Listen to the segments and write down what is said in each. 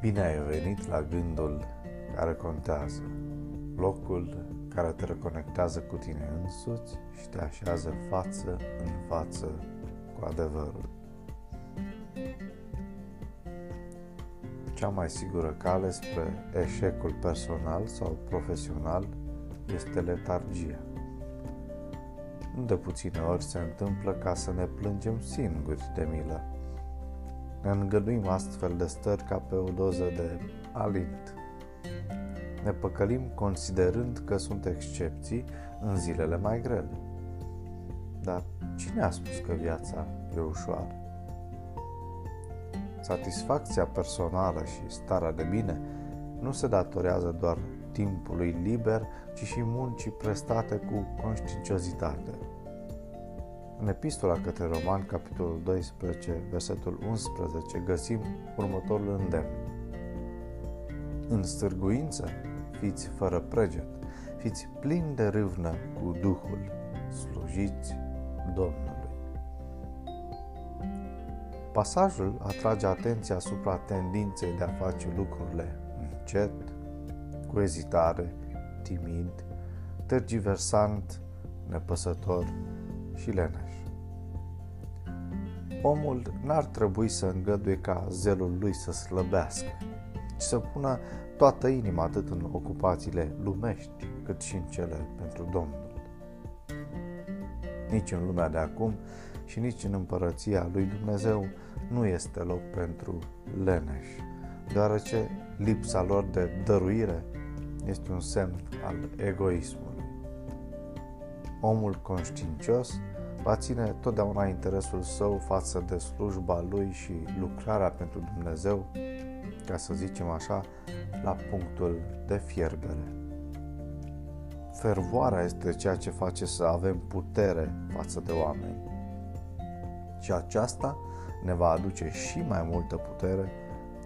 Bine ai venit la gândul care contează, locul care te reconectează cu tine însuți și te așează față în față cu adevărul. Cea mai sigură cale spre eșecul personal sau profesional este letargia. Nu de puține ori se întâmplă ca să ne plângem singuri de milă ne îngăduim astfel de stări ca pe o doză de alint. Ne păcălim considerând că sunt excepții în zilele mai grele. Dar cine a spus că viața e ușoară? Satisfacția personală și starea de bine nu se datorează doar timpului liber, ci și muncii prestate cu conștiinciozitate. În epistola către Roman, capitolul 12, versetul 11, găsim următorul îndemn. În stârguință, fiți fără preget, fiți plini de râvnă cu Duhul, slujiți Domnului. Pasajul atrage atenția asupra tendinței de a face lucrurile încet, cu ezitare, timid, tergiversant, nepăsător și leneș. Omul n-ar trebui să îngăduie ca zelul lui să slăbească, ci să pună toată inima atât în ocupațiile lumești, cât și în cele pentru Domnul. Nici în lumea de acum și nici în împărăția lui Dumnezeu nu este loc pentru leneși, deoarece lipsa lor de dăruire este un semn al egoismului. Omul conștiincios va ține totdeauna interesul său față de slujba lui și lucrarea pentru Dumnezeu, ca să zicem așa, la punctul de fierbere. Fervoarea este ceea ce face să avem putere față de oameni. Și aceasta ne va aduce și mai multă putere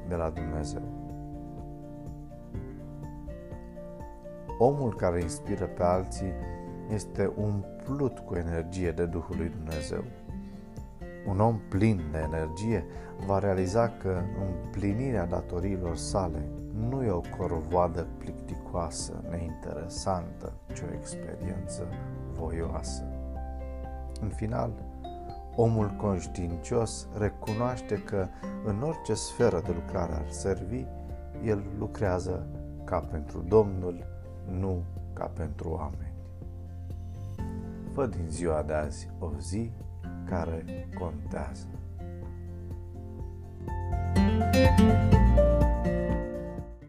de la Dumnezeu. Omul care inspiră pe alții este umplut cu energie de Duhul lui Dumnezeu. Un om plin de energie va realiza că împlinirea datoriilor sale nu e o corvoadă plicticoasă, neinteresantă, ci o experiență voioasă. În final, omul conștiincios recunoaște că în orice sferă de lucrare ar servi, el lucrează ca pentru Domnul, nu ca pentru oameni. Fă din ziua de azi o zi care contează. thank you